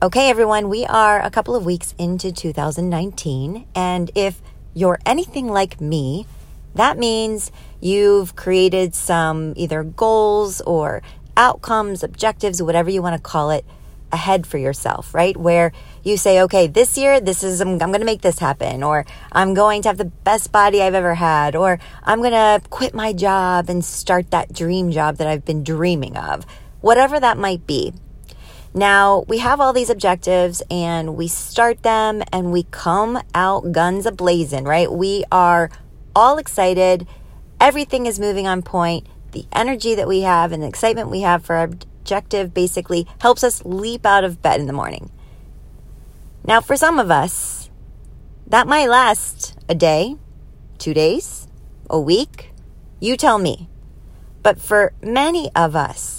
Okay, everyone, we are a couple of weeks into 2019. And if you're anything like me, that means you've created some either goals or outcomes, objectives, whatever you want to call it, ahead for yourself, right? Where you say, okay, this year, this is, I'm, I'm going to make this happen, or I'm going to have the best body I've ever had, or I'm going to quit my job and start that dream job that I've been dreaming of, whatever that might be. Now, we have all these objectives and we start them and we come out guns a blazing, right? We are all excited. Everything is moving on point. The energy that we have and the excitement we have for our objective basically helps us leap out of bed in the morning. Now, for some of us, that might last a day, two days, a week. You tell me. But for many of us,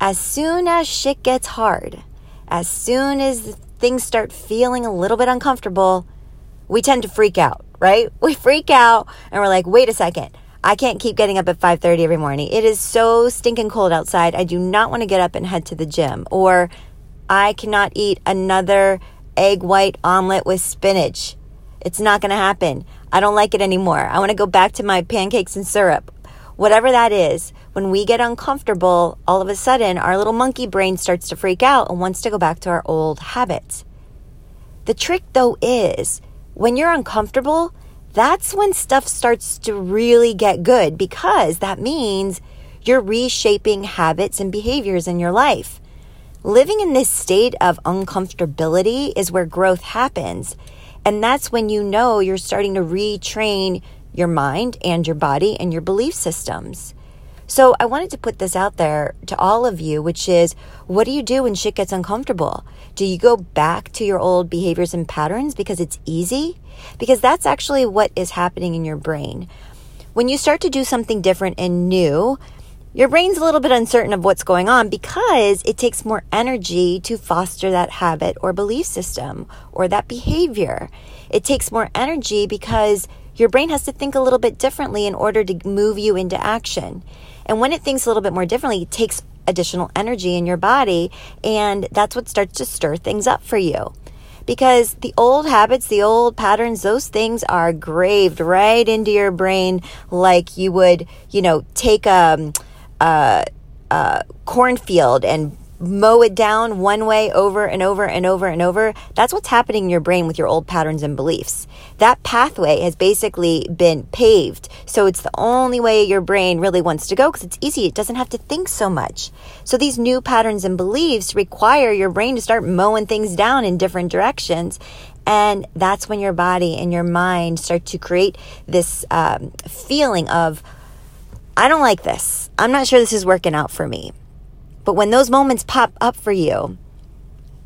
as soon as shit gets hard, as soon as things start feeling a little bit uncomfortable, we tend to freak out, right? We freak out and we're like, wait a second. I can't keep getting up at 5:30 every morning. It is so stinking cold outside. I do not want to get up and head to the gym or I cannot eat another egg white omelet with spinach. It's not going to happen. I don't like it anymore. I want to go back to my pancakes and syrup whatever that is, when we get uncomfortable, all of a sudden our little monkey brain starts to freak out and wants to go back to our old habits. The trick though is when you're uncomfortable, that's when stuff starts to really get good because that means you're reshaping habits and behaviors in your life. Living in this state of uncomfortability is where growth happens. And that's when you know you're starting to retrain your mind and your body and your belief systems. So I wanted to put this out there to all of you, which is what do you do when shit gets uncomfortable? Do you go back to your old behaviors and patterns because it's easy? Because that's actually what is happening in your brain. When you start to do something different and new, your brain's a little bit uncertain of what's going on because it takes more energy to foster that habit or belief system or that behavior. It takes more energy because your brain has to think a little bit differently in order to move you into action. And when it thinks a little bit more differently, it takes additional energy in your body, and that's what starts to stir things up for you. Because the old habits, the old patterns, those things are graved right into your brain like you would, you know, take a, a, a cornfield and mow it down one way over and over and over and over, that's what's happening in your brain with your old patterns and beliefs. That pathway has basically been paved. So it's the only way your brain really wants to go because it's easy. It doesn't have to think so much. So these new patterns and beliefs require your brain to start mowing things down in different directions. And that's when your body and your mind start to create this um, feeling of, I don't like this. I'm not sure this is working out for me. But when those moments pop up for you,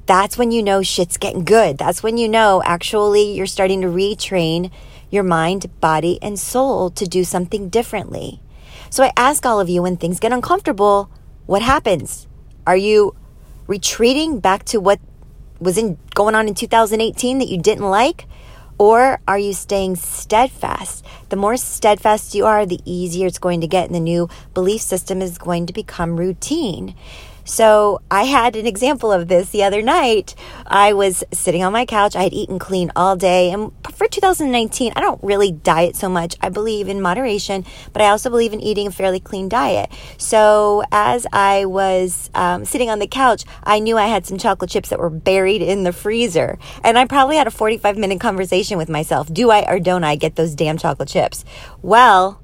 that's when you know shit's getting good. That's when you know actually you're starting to retrain your mind, body, and soul to do something differently. So I ask all of you when things get uncomfortable, what happens? Are you retreating back to what was in going on in 2018 that you didn't like? Or are you staying steadfast? The more steadfast you are, the easier it's going to get, and the new belief system is going to become routine. So I had an example of this the other night. I was sitting on my couch. I had eaten clean all day. And for 2019, I don't really diet so much. I believe in moderation, but I also believe in eating a fairly clean diet. So as I was um, sitting on the couch, I knew I had some chocolate chips that were buried in the freezer. And I probably had a 45 minute conversation with myself. Do I or don't I get those damn chocolate chips? Well,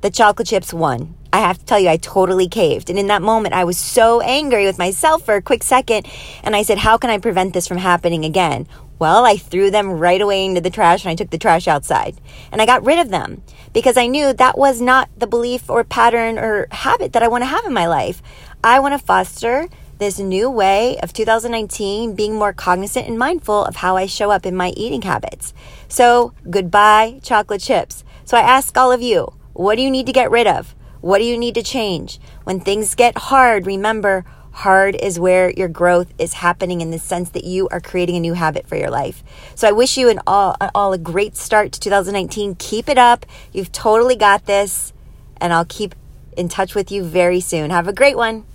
the chocolate chips won. I have to tell you, I totally caved. And in that moment, I was so angry with myself for a quick second. And I said, How can I prevent this from happening again? Well, I threw them right away into the trash and I took the trash outside. And I got rid of them because I knew that was not the belief or pattern or habit that I want to have in my life. I want to foster this new way of 2019 being more cognizant and mindful of how I show up in my eating habits. So, goodbye, chocolate chips. So, I ask all of you, what do you need to get rid of? What do you need to change? When things get hard, remember, hard is where your growth is happening in the sense that you are creating a new habit for your life. So I wish you an all, all a great start to 2019. Keep it up. You've totally got this. And I'll keep in touch with you very soon. Have a great one.